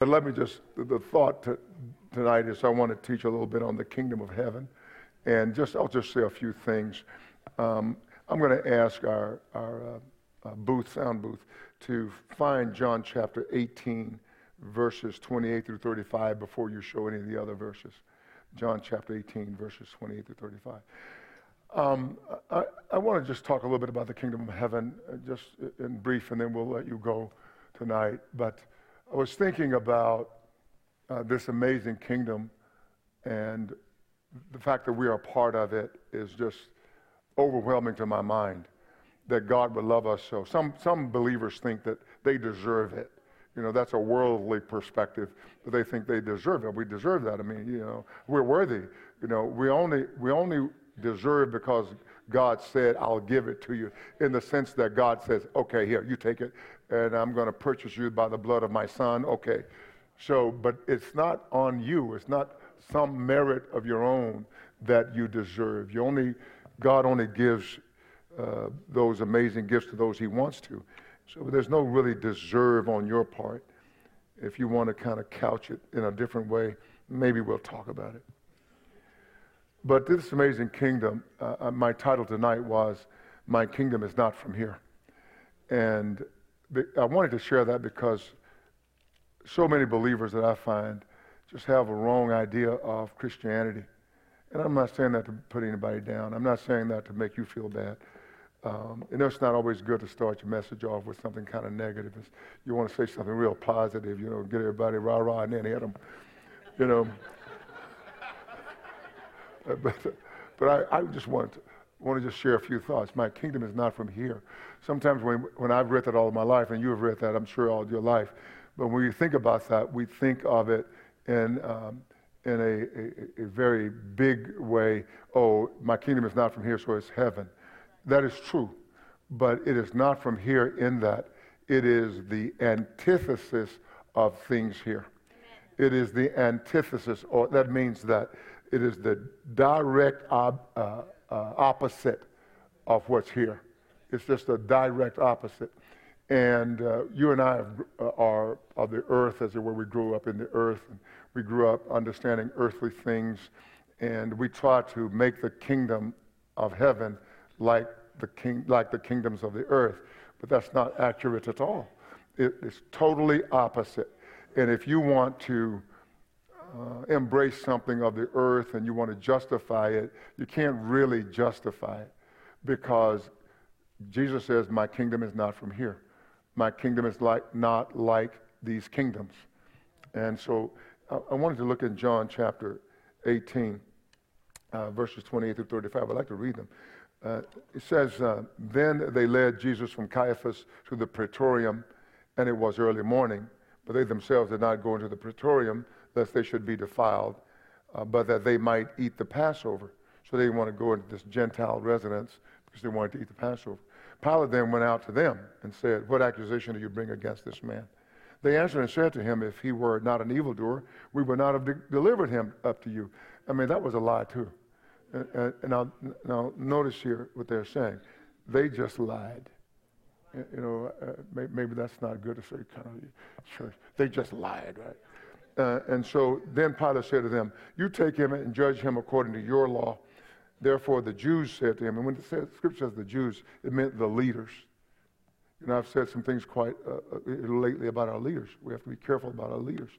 But let me just, the thought to, tonight is I want to teach a little bit on the kingdom of heaven. And just, I'll just say a few things. Um, I'm going to ask our, our uh, uh, booth, sound booth, to find John chapter 18, verses 28 through 35 before you show any of the other verses. John chapter 18, verses 28 through 35. Um, I, I want to just talk a little bit about the kingdom of heaven, uh, just in brief, and then we'll let you go tonight. But I was thinking about uh, this amazing kingdom, and the fact that we are a part of it is just overwhelming to my mind. That God would love us so. Some some believers think that they deserve it. You know, that's a worldly perspective. But they think they deserve it. We deserve that. I mean, you know, we're worthy. You know, we only we only deserve because God said, I'll give it to you, in the sense that God says, okay, here, you take it, and I'm going to purchase you by the blood of my son. Okay. So, but it's not on you. It's not some merit of your own that you deserve. You only, God only gives uh, those amazing gifts to those he wants to. So there's no really deserve on your part. If you want to kind of couch it in a different way, maybe we'll talk about it. But this amazing kingdom, uh, uh, my title tonight was My Kingdom is Not From Here. And I wanted to share that because so many believers that I find just have a wrong idea of Christianity. And I'm not saying that to put anybody down. I'm not saying that to make you feel bad. Um, you know, it's not always good to start your message off with something kind of negative. It's, you want to say something real positive, you know, get everybody rah rah and then hit them, you know. But but I, I just want to, want to just share a few thoughts. My kingdom is not from here. Sometimes when, when I've read that all of my life, and you have read that, I'm sure, all of your life, but when we think about that, we think of it in, um, in a, a, a, very big way. Oh, my kingdom is not from here, so it's heaven. That is true, but it is not from here in that it is the antithesis of things here. It is the antithesis, or that means that it is the direct ob, uh, uh, opposite of what's here. It's just a direct opposite. And uh, you and I have, uh, are of the earth, as it were. We grew up in the earth. And we grew up understanding earthly things. And we try to make the kingdom of heaven like the, king, like the kingdoms of the earth. But that's not accurate at all. It is totally opposite. And if you want to uh, embrace something of the earth and you want to justify it, you can't really justify it because Jesus says, My kingdom is not from here. My kingdom is like, not like these kingdoms. And so I, I wanted to look in John chapter 18, uh, verses 28 through 35. I'd like to read them. Uh, it says, uh, Then they led Jesus from Caiaphas to the praetorium, and it was early morning. But they themselves did not go into the praetorium, lest they should be defiled, uh, but that they might eat the Passover. So they want to go into this Gentile residence because they wanted to eat the Passover. Pilate then went out to them and said, What accusation do you bring against this man? They answered and said to him, If he were not an evildoer, we would not have de- delivered him up to you. I mean, that was a lie, too. And, and, now, now, notice here what they're saying. They just lied. You know, uh, maybe, maybe, that's not good to say, kind of church. They just lied, right? Uh, and so then Pilate said to them, You take him and judge him according to your law. Therefore, the Jews said to him, and when the scripture says the Jews, it meant the leaders. You know, I've said some things quite uh, uh, lately about our leaders. We have to be careful about our leaders.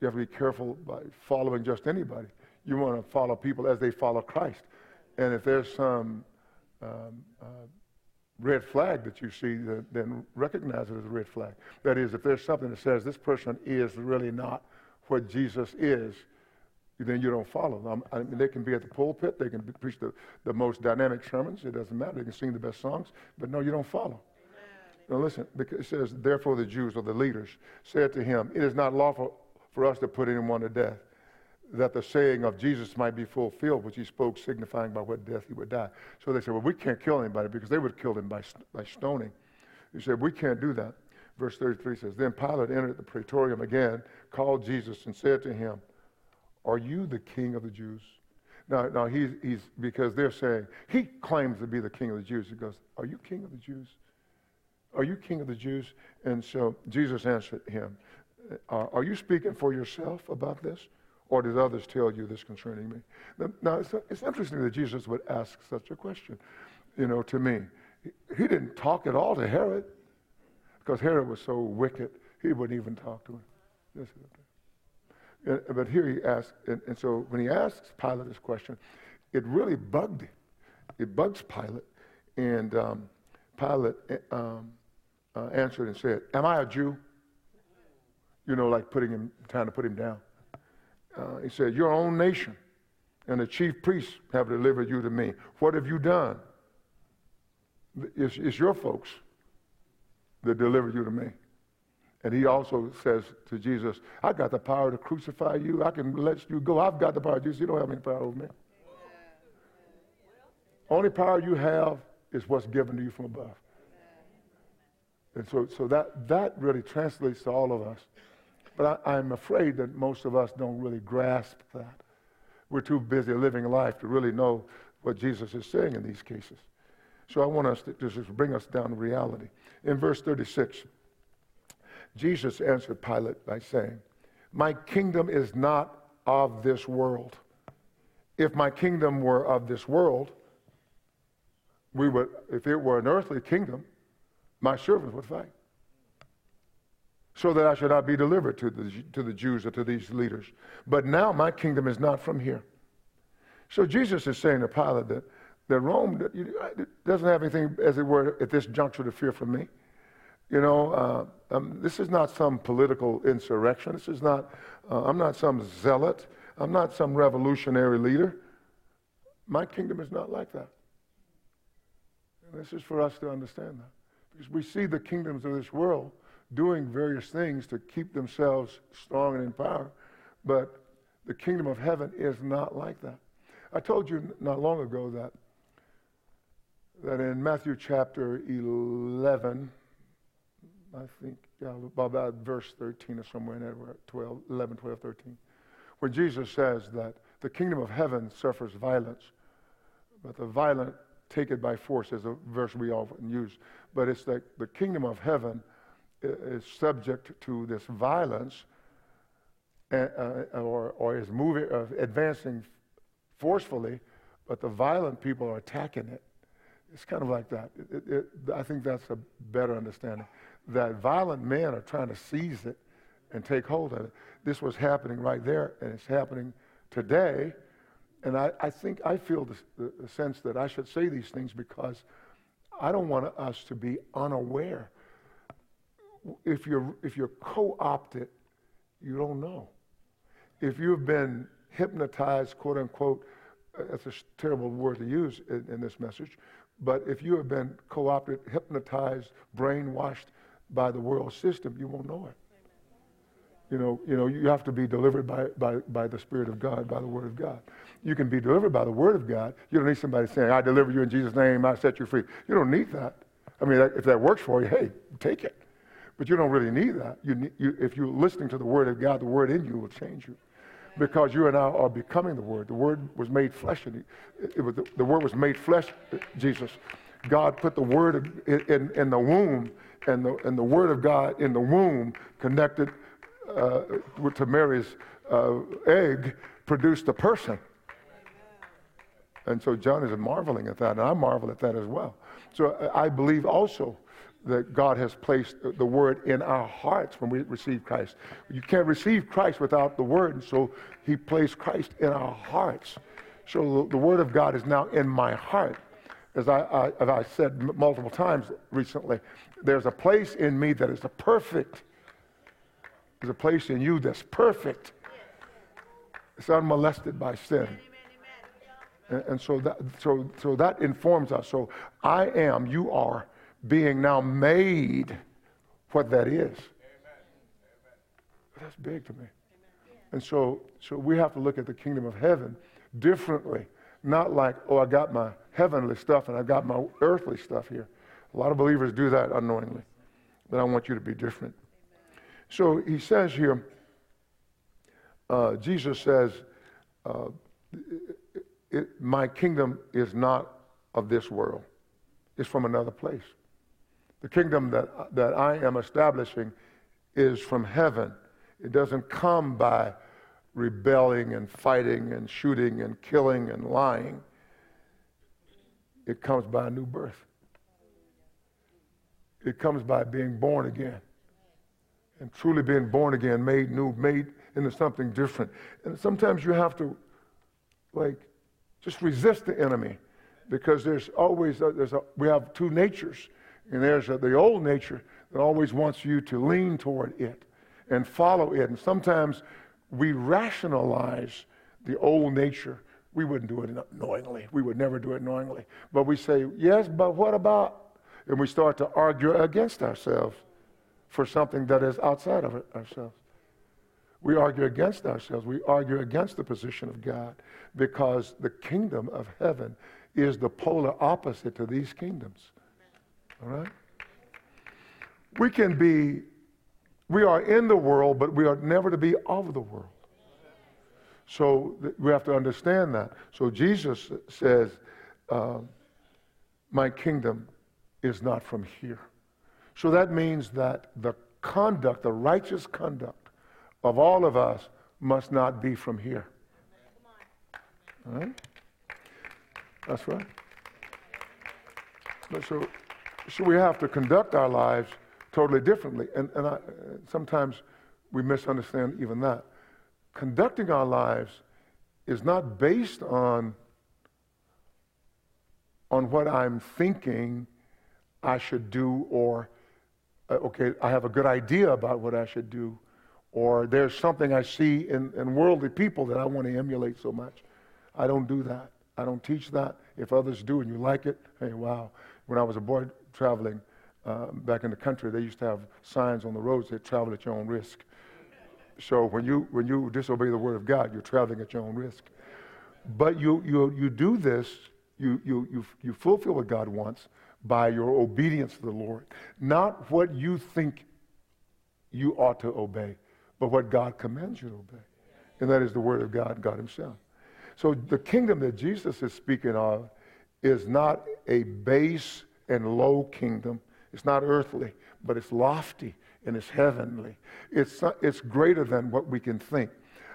You have to be careful by following just anybody. You want to follow people as they follow Christ. And if there's some um, uh, red flag that you see, then, recognize it as a red flag. That is, if there's something that says this person is really not what Jesus is, then you don't follow them. I mean, they can be at the pulpit, they can preach the, the most dynamic sermons, it doesn't matter, they can sing the best songs, but no, you don't follow. Now listen, because it says, therefore the Jews or the leaders said to him, It is not lawful for us to put anyone to death, that the saying of Jesus might be fulfilled, which he spoke, signifying by what death he would die. So they said, Well, we can't kill anybody because they would killed him by, by stoning. He said, We can't do that. Verse 33 says, Then Pilate entered the praetorium again, called Jesus, and said to him, Are you the king of the Jews? Now, now he's, he's, because they're saying, he claims to be the king of the Jews. He goes, Are you king of the Jews? Are you king of the Jews? And so Jesus answered him, Uh, are you speaking for yourself about this? Or did others tell you this concerning me? Now, it's, it's interesting that Jesus would ask such a question, you know, to me. He didn't talk at all to Herod because Herod was so wicked, he wouldn't even talk to him. But here he asks, and, and so when he asks Pilate this question, it really bugged him. It bugs Pilate. And um, Pilate um, uh, answered and said, Am I a Jew? You know, like putting him, trying to put him down. Uh, he said, Your own nation and the chief priests have delivered you to me. What have you done? It's, it's your folks that delivered you to me. And he also says to Jesus, I got the power to crucify you. I can let you go. I've got the power. Jesus, you don't have any power over me. Only power you have is what's given to you from above. And so, so that, that really translates to all of us. But I, I'm afraid that most of us don't really grasp that. We're too busy living life to really know what Jesus is saying in these cases. So I want us to just bring us down to reality. In verse 36, Jesus answered Pilate by saying, My kingdom is not of this world. If my kingdom were of this world, we would, if it were an earthly kingdom, my servants would fight. So that I should not be delivered to the, to the Jews or to these leaders. But now my kingdom is not from here. So Jesus is saying to Pilate that, that Rome doesn't have anything, as it were, at this juncture to fear from me. You know, uh, um, this is not some political insurrection. This is not, uh, I'm not some zealot. I'm not some revolutionary leader. My kingdom is not like that. And this is for us to understand that. Because we see the kingdoms of this world doing various things to keep themselves strong and in power, but the kingdom of heaven is not like that. I told you not long ago that, that in Matthew chapter 11, I think, yeah, about verse 13 or somewhere in there, 12, 11, 12, 13, where Jesus says that the kingdom of heaven suffers violence, but the violent take it by force is a verse we often use. But it's that the kingdom of heaven is subject to this violence uh, or, or is moving, uh, advancing forcefully, but the violent people are attacking it. It's kind of like that. It, it, I think that's a better understanding. That violent men are trying to seize it and take hold of it. This was happening right there, and it's happening today and I, I think I feel the, the, sense that I should say these things because I don't want us to be unaware. If you're, if you're co opted, you don't know. If you've been hypnotized, quote unquote, uh, that's a terrible word to use in, in this message, but if you have been co opted, hypnotized, brainwashed by the world system, you won't know it. You know, you know, you have to be delivered by, by, by the Spirit of God, by the Word of God. You can be delivered by the Word of God. You don't need somebody saying, I deliver you in Jesus' name, I set you free. You don't need that. I mean, if that works for you, hey, take it. But you don't really need that. You, need, you, if you're listening to the Word of God, the Word in you will change you. Because you and I are becoming the Word. The Word was made flesh. And it, was, the, the Word was made flesh, Jesus. God put the Word in, in, in the womb, and the, and the Word of God in the womb connected uh, to Mary's uh, egg produced a person. And so John is marveling at that, and I marvel at that as well. So I believe also that God has placed the word in our hearts when we receive Christ. You can't receive Christ without the word, and so he placed Christ in our hearts. So the word of God is now in my heart. As I, I, as I said multiple times recently, there's a place in me that is a perfect there's a place in you that's perfect. It's unmolested by sin. And, and so, that, so, so that informs us. So I am, you are being now made what that is. That's big to me. And so, so we have to look at the kingdom of heaven differently. Not like, oh, I got my heavenly stuff and I got my earthly stuff here. A lot of believers do that unknowingly. But I want you to be different. So he says here, uh, Jesus says, uh, it, it, My kingdom is not of this world, it's from another place. The kingdom that, that I am establishing is from heaven. It doesn't come by rebelling and fighting and shooting and killing and lying. It comes by a new birth. It comes by being born again and truly being born again, made new, made into something different. And sometimes you have to, like, just resist the enemy because there's always a, there's a, we have two natures, and there's a, the old nature that always wants you to lean toward it and follow it. And sometimes we rationalize the old nature. We wouldn't do it knowingly. We would never do it knowingly. But we say, yes, but what about? And we start to argue against ourselves for something that is outside of ourselves. We argue against ourselves. We argue against the position of God because the kingdom of heaven is the polar opposite to these kingdoms. All right? We can be, we are in the world, but we are never to be of the world. So we have to understand that. So Jesus says, uh, My kingdom is not from here. So that means that the conduct, the righteous conduct of all of us must not be from here. All right? That's right. So, so we have to conduct our lives totally differently. And, and I, sometimes we misunderstand even that. Conducting our lives is not based on, on what I'm thinking I should do or uh, okay, I have a good idea about what I should do, or there's something I see in, in worldly people that I want to emulate so much. I don't do that. I don't teach that. If others do and you like it, hey, wow. When I was a boy traveling uh, back in the country, they used to have signs on the roads that travel at your own risk. So when you, when you disobey the word of God, you're traveling at your own risk. But you, you, you do this, you, you, you, you fulfill what God wants, by your obedience to the Lord. Not what you think you ought to obey, but what God commands you to obey. And that is the word of God, God Himself. So the kingdom that Jesus is speaking of is not a base and low kingdom. It's not earthly, but it's lofty and it's heavenly. It's, it's greater than what we can think.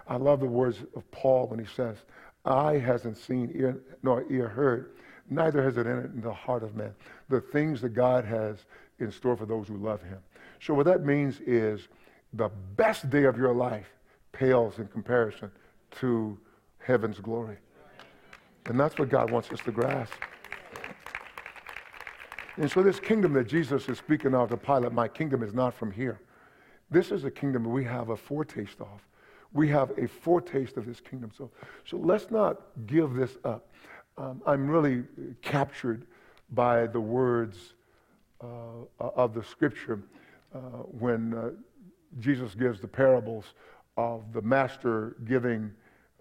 I love the words of Paul when he says, Eye hasn't seen, ear, nor ear heard, neither has it entered in the heart of man. The things that God has in store for those who love him. So what that means is the best day of your life pales in comparison to heaven's glory. And that's what God wants us to grasp. And so this kingdom that Jesus is speaking of to Pilate, my kingdom is not from here. This is a kingdom we have a foretaste of. We have a foretaste of this kingdom. So, so let's not give this up um, I'm really captured by the words uh, of the scripture uh, when uh, Jesus gives the parables of the master giving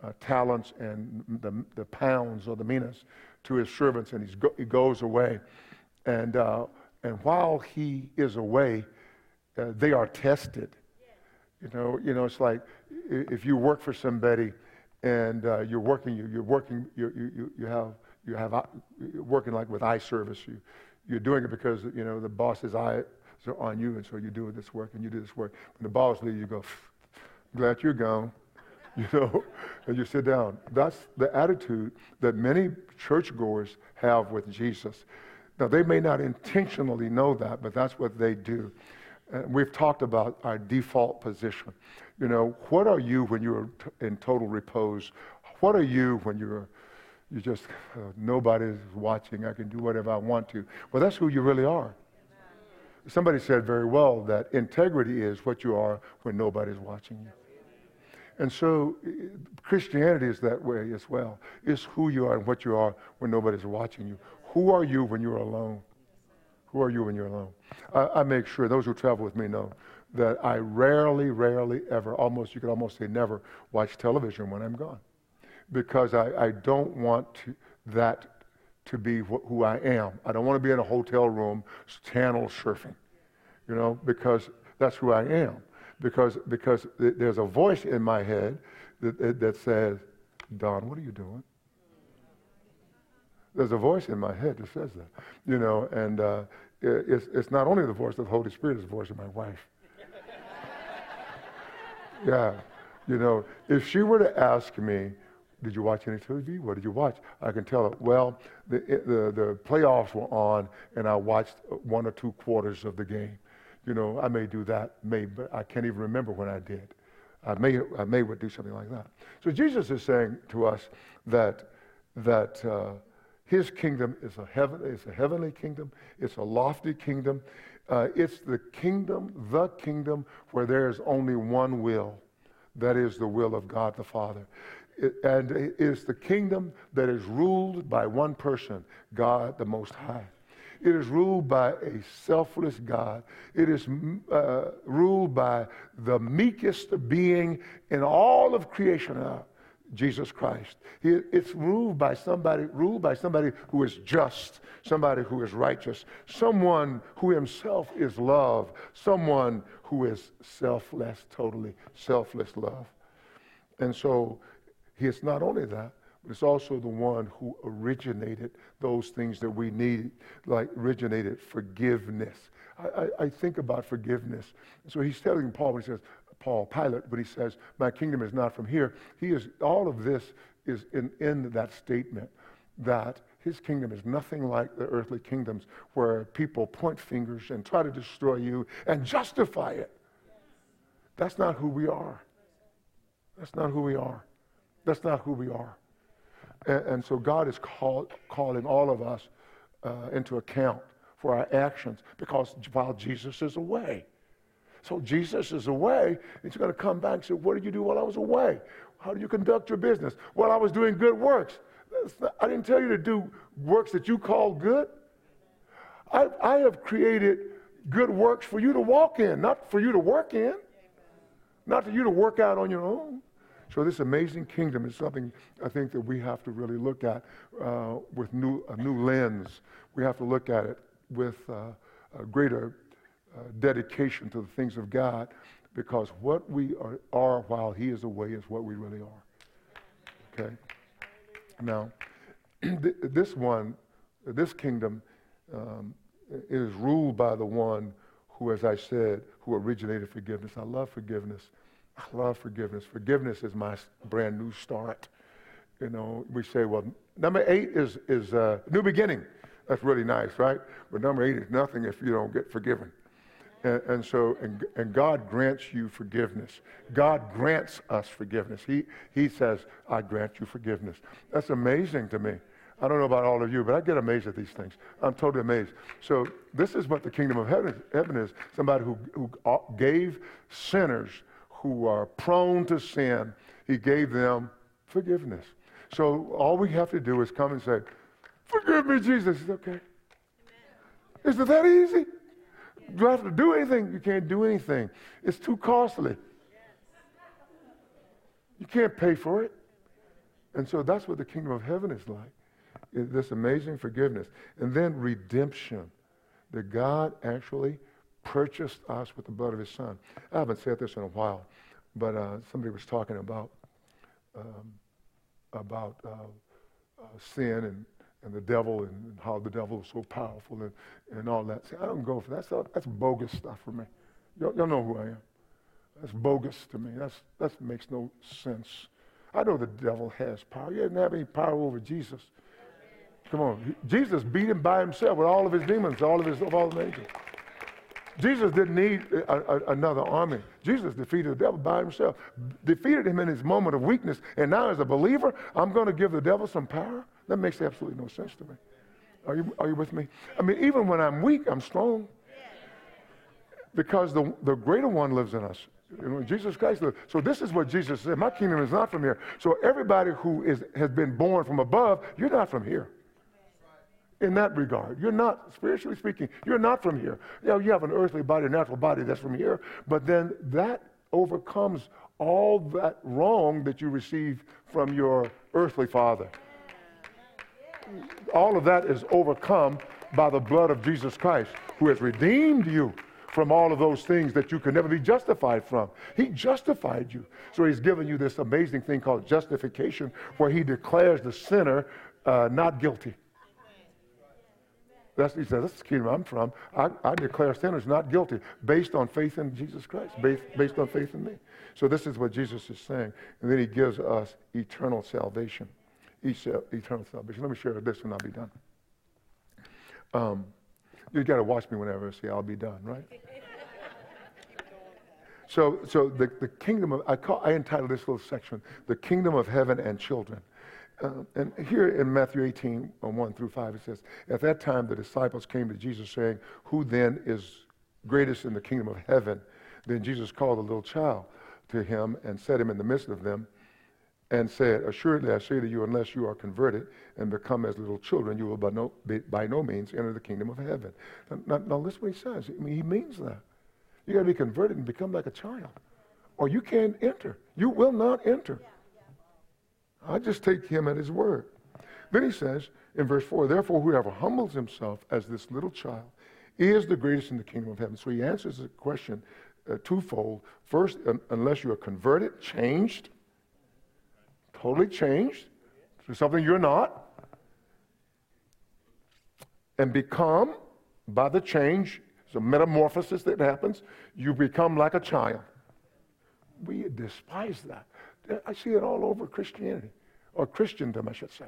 uh, talents and the, the, pounds or the minas to his servants, and go, he goes away. And, uh, and while he is away, uh, they are tested. You know, you know, it's like if you work for somebody and uh, you're working, you, are working, you, you, you have, you have uh, you're working like with eye service. You, you're doing it because you know the boss's eyes are on you, and so you do this work and you do this work. When the boss leaves, you go, "Glad you're gone," you know, and you sit down. That's the attitude that many churchgoers have with Jesus. Now they may not intentionally know that, but that's what they do. We've talked about our default position. You know, what are you when you're in total repose? What are you when you're you just uh, nobody's watching. I can do whatever I want to. Well, that's who you really are. Somebody said very well that integrity is what you are when nobody's watching you. And so Christianity is that way as well. It's who you are and what you are when nobody's watching you. Who are you when you're alone? Who are you when you're alone? I, I make sure those who travel with me know that I rarely, rarely ever, almost, you could almost say never, watch television when I'm gone. Because I, I don't want to, that to be wh- who I am. I don't want to be in a hotel room channel surfing, you know, because that's who I am. Because, because th- there's a voice in my head that, that says, Don, what are you doing? There's a voice in my head that says that, you know, and uh, it's, it's not only the voice of the Holy Spirit, it's the voice of my wife. Yeah. You know, if she were to ask me, did you watch any TV? What did you watch? I can tell her, well, the, the, the playoffs were on, and I watched one or two quarters of the game. You know, I may do that, may, but I can't even remember when I did. I may, I may do something like that. So Jesus is saying to us that, that uh, his kingdom is a, heaven, it's a heavenly kingdom. It's a lofty kingdom. Uh, it's the kingdom, the kingdom where there is only one will. That is the will of God the Father. It, and it is the kingdom that is ruled by one person, God the Most High. It is ruled by a selfless God. It is uh, ruled by the meekest being in all of creation, Jesus Christ. It's ruled by somebody, ruled by somebody who is just, somebody who is righteous, someone who himself is love, someone who is selfless, totally selfless love. And so it's not only that, but it's also the one who originated those things that we need, like originated forgiveness. I, I, I think about forgiveness. So he's telling Paul, he says, Paul, Pilate, but he says, My kingdom is not from here. He is, all of this is in, in that statement that his kingdom is nothing like the earthly kingdoms where people point fingers and try to destroy you and justify it. That's not who we are. That's not who we are. That's not who we are. And, and so God is call, calling all of us uh, into account for our actions because while Jesus is away. So Jesus is away. He's going to come back and say, What did you do while I was away? How do you conduct your business? Well, I was doing good works. I didn't tell you to do works that you call good. I, I have created good works for you to walk in, not for you to work in, not for you to work out on your own. So this amazing kingdom is something I think that we have to really look at uh, with new, a new lens. We have to look at it with uh, a greater uh, dedication to the things of God because what we are, are while He is away is what we really are. Okay? Now, this one, this kingdom um, is ruled by the one who, as I said, who originated forgiveness. I love forgiveness. I love forgiveness. Forgiveness is my brand new start. You know, we say, well, number eight is, is a new beginning. That's really nice, right? But number eight is nothing if you don't get forgiven. And, and, so, and, and God grants you forgiveness. God grants us forgiveness. He, he says, I grant you forgiveness. That's amazing to me. I don't know about all of you, but I get amazed at these things. I'm totally amazed. So, this is what the kingdom of heaven, heaven is somebody who, who uh, gave sinners who are prone to sin, he gave them forgiveness. So, all we have to do is come and say, Forgive me, Jesus. It's okay. Is it that easy? Do you have to do anything? You can't do anything. It's too costly. You can't pay for it. And so that's what the kingdom of heaven is like. This amazing forgiveness. And then redemption. That God actually purchased us with the blood of his son. I haven't said this in a while, but uh, somebody was talking about um, about uh, uh, sin and and the devil and, how the devil is so powerful and, and all that. See, I don't go for that. That's, that's bogus stuff for me. Y'all, y'all know who I am. That's bogus to me. That's, that makes no sense. I know the devil has power. He doesn't have any power over Jesus. Come on. Jesus beat him by himself with all of his demons, all of his of all the angels. Jesus didn't need a, a, another army. Jesus defeated the devil by himself, defeated him in his moment of weakness. And now, as a believer, I'm going to give the devil some power? That makes absolutely no sense to me. Are you, are you with me? I mean, even when I'm weak, I'm strong. Because the, the greater one lives in us. You know, Jesus Christ lives. So this is what Jesus said. My kingdom is not from here. So everybody who is, has been born from above, you're not from here. In that regard, you're not, spiritually speaking, you're not from here. You, know, you have an earthly body, a natural body that's from here, but then that overcomes all that wrong that you receive from your earthly father all of that is overcome by the blood of Jesus Christ, who has redeemed you from all of those things that you could never be justified from. He justified you. So he's given you this amazing thing called justification, where he declares the sinner uh, not guilty. That's, he says, that's the kingdom I'm from. I, I declare sinners not guilty based on faith in Jesus Christ, based, based on faith in me. So this is what Jesus is saying. And then he gives us eternal salvation. Eternal salvation. Let me share this and I'll be done. Um, you got to watch me whenever I say I'll be done, right? so, so the, the kingdom of, I, call, I entitled this little section, The Kingdom of Heaven and Children. Uh, and here in Matthew 18, uh, 1 through 5, it says, At that time the disciples came to Jesus saying, Who then is greatest in the kingdom of heaven? Then Jesus called a little child to him and set him in the midst of them and said, Assuredly I say to you, unless you are converted and become as little children, you will by no, by no means enter the kingdom of heaven. Now, now, now listen what he says. I mean, he means that. You got to be converted and become like a child, or you can't enter. You will not enter. I just take him at his word. Then he says in verse 4 Therefore, whoever humbles himself as this little child is the greatest in the kingdom of heaven. So he answers the question uh, twofold. First, un- unless you are converted, changed, totally changed to something you're not, and become, by the change, it's a metamorphosis that happens, you become like a child. We despise that. I see it all over Christianity, or Christendom, I should say,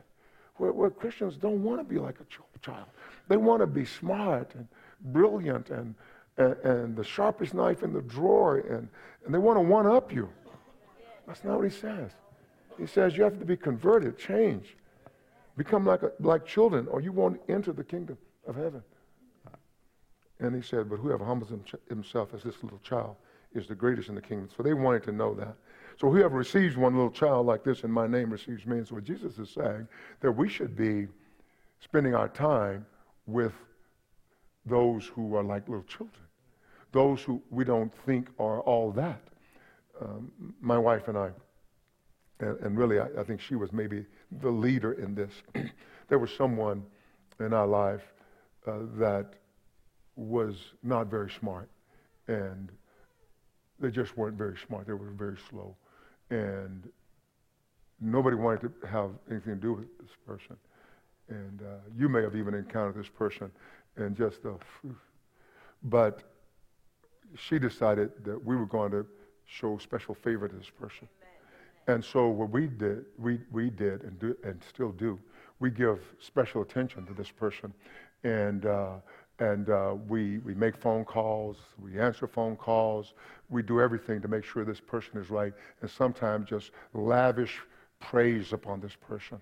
where, where Christians don't want to be like a child. They want to be smart and brilliant and, and, and the sharpest knife in the drawer, and, and they want to one up you. That's not what he says. He says you have to be converted, change, become like, a, like children, or you won't enter the kingdom of heaven. And he said, But whoever humbles himself as this little child is the greatest in the kingdom. So they wanted to know that. So whoever receives one little child like this in my name receives me. And so what Jesus is saying, that we should be spending our time with those who are like little children, those who we don't think are all that. Um, my wife and I, and, and really I, I, think she was maybe the leader in this. there was someone in our life uh, that was not very smart, and they just weren't very smart. They were very slow and nobody wanted to have anything to do with this person. And uh, you may have even encountered this person and just the, but she decided that we were going to show special favor to this person. And so what we did, we, we did and, do, and still do, we give special attention to this person. And uh, and uh, we, we make phone calls, we answer phone calls, we do everything to make sure this person is right, and sometimes just lavish praise upon this person.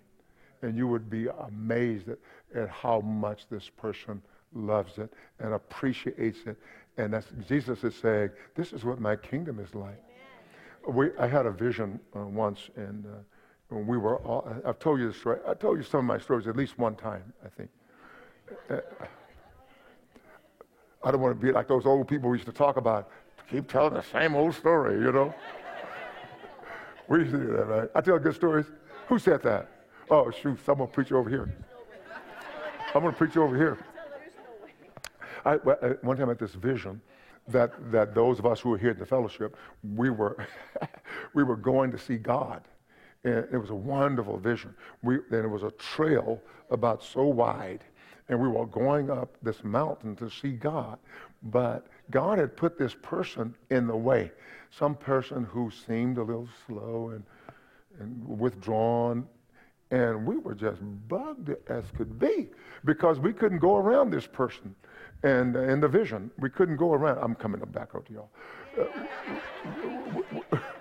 And you would be amazed at, at how much this person loves it and appreciates it. And that's, Jesus is saying, This is what my kingdom is like. We, I had a vision uh, once, and uh, we were all, I've told you the story. I told you some of my stories at least one time, I think. Uh, I don't want to be like those old people we used to talk about. Keep telling the same old story, you know? we used to do that, right? I tell good stories. Who said that? Oh, shoot, I'm going to preach over here. I'm going to preach over here. I, one time I had this vision that, that those of us who were here in the fellowship, we were, we were going to see God. And it was a wonderful vision. We, and it was a trail about so wide and we were going up this mountain to see God. But God had put this person in the way. Some person who seemed a little slow and, and withdrawn. And we were just bugged as could be because we couldn't go around this person. And in the vision, we couldn't go around. I'm coming up back out to y'all. Uh,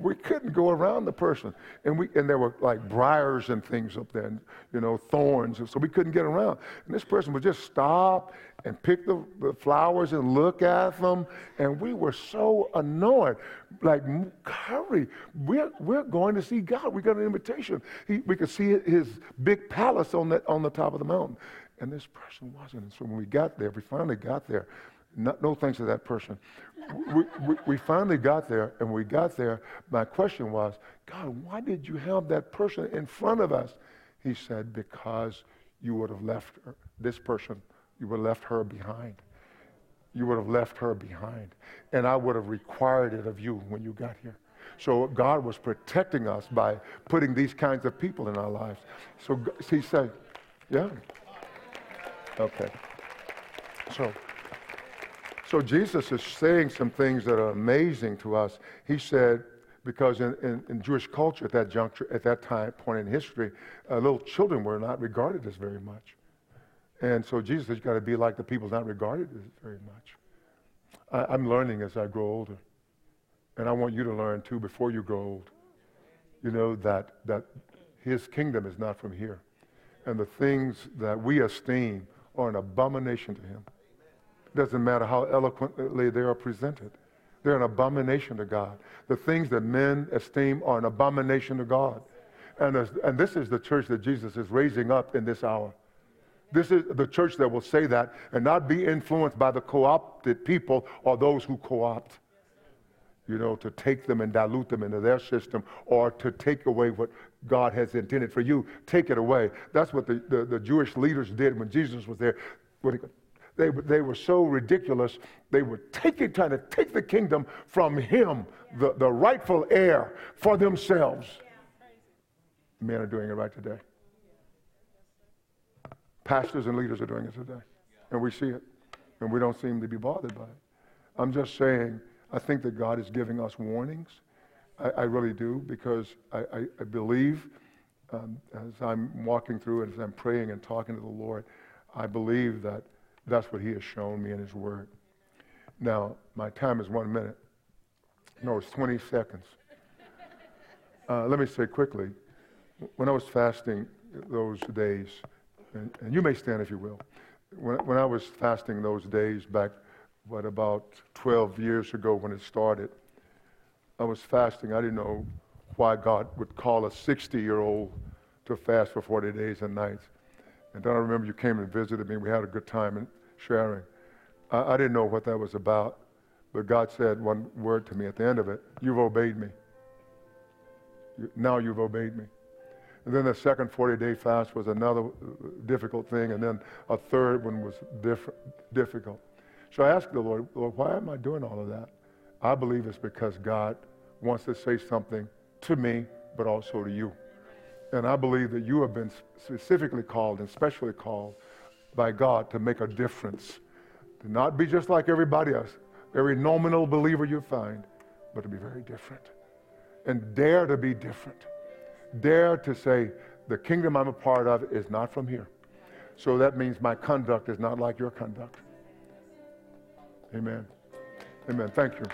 we couldn't go around the person. And, we, and there were like briars and things up there, and, you know, thorns. So we couldn't get around. And this person would just stop and pick the, the flowers and look at them. And we were so annoyed. Like, hurry, we're, we're going to see God. We got an invitation. He, we could see his big palace on, that, on the top of the mountain. And this person wasn't. And so when we got there, we finally got there, no, no thanks to that person. We, we, we, finally got there, and we got there. My question was, God, why did you have that person in front of us? He said, because you would have left her, this person, you would have left her behind. You would have left her behind. And I would have required it of you when you got here. So God was protecting us by putting these kinds of people in our lives. So he said, yeah. Okay. So, so Jesus is saying some things that are amazing to us. He said, because in, in, in Jewish culture at that juncture, at that time point in history, uh, little children were not regarded as very much. And so Jesus has got to be like the people not regarded as very much. I, I'm learning as I grow older. And I want you to learn too before you grow old. You know, that, that his kingdom is not from here. And the things that we esteem are an abomination to him. It doesn't matter how eloquently they are presented. They're an abomination to God. The things that men esteem are an abomination to God. And, and this is the church that Jesus is raising up in this hour. This is the church that will say that and not be influenced by the co opted people or those who co opt. You know, to take them and dilute them into their system or to take away what God has intended for you. Take it away. That's what the, the, the Jewish leaders did when Jesus was there. They, they were so ridiculous, they were taking, trying to take the kingdom from him, the, the rightful heir, for themselves. Men are doing it right today. Pastors and leaders are doing it today. And we see it. And we don't seem to be bothered by it. I'm just saying, I think that God is giving us warnings. I, I really do, because I, I, I believe um, as I'm walking through and as I'm praying and talking to the Lord, I believe that that's what He has shown me in His Word. Now, my time is one minute. No, it's 20 seconds. Uh, let me say quickly when I was fasting those days, and, and you may stand if you will. When, when I was fasting those days back, what, about 12 years ago when it started, I was fasting. I didn't know why God would call a 60 year old to fast for 40 days and nights. And then I remember you came and visited me. We had a good time and sharing. I, I didn't know what that was about, but God said one word to me at the end of it You've obeyed me. You, now you've obeyed me. And then the second 40 day fast was another uh, difficult thing. And then a third one was diff- difficult. So I asked the Lord, Lord, why am I doing all of that? I believe it's because God wants to say something to me, but also to you. And I believe that you have been specifically called and specially called by God to make a difference. To not be just like everybody else, every nominal believer you find, but to be very different. And dare to be different. Dare to say, the kingdom I'm a part of is not from here. So that means my conduct is not like your conduct. Amen. Amen. Thank you.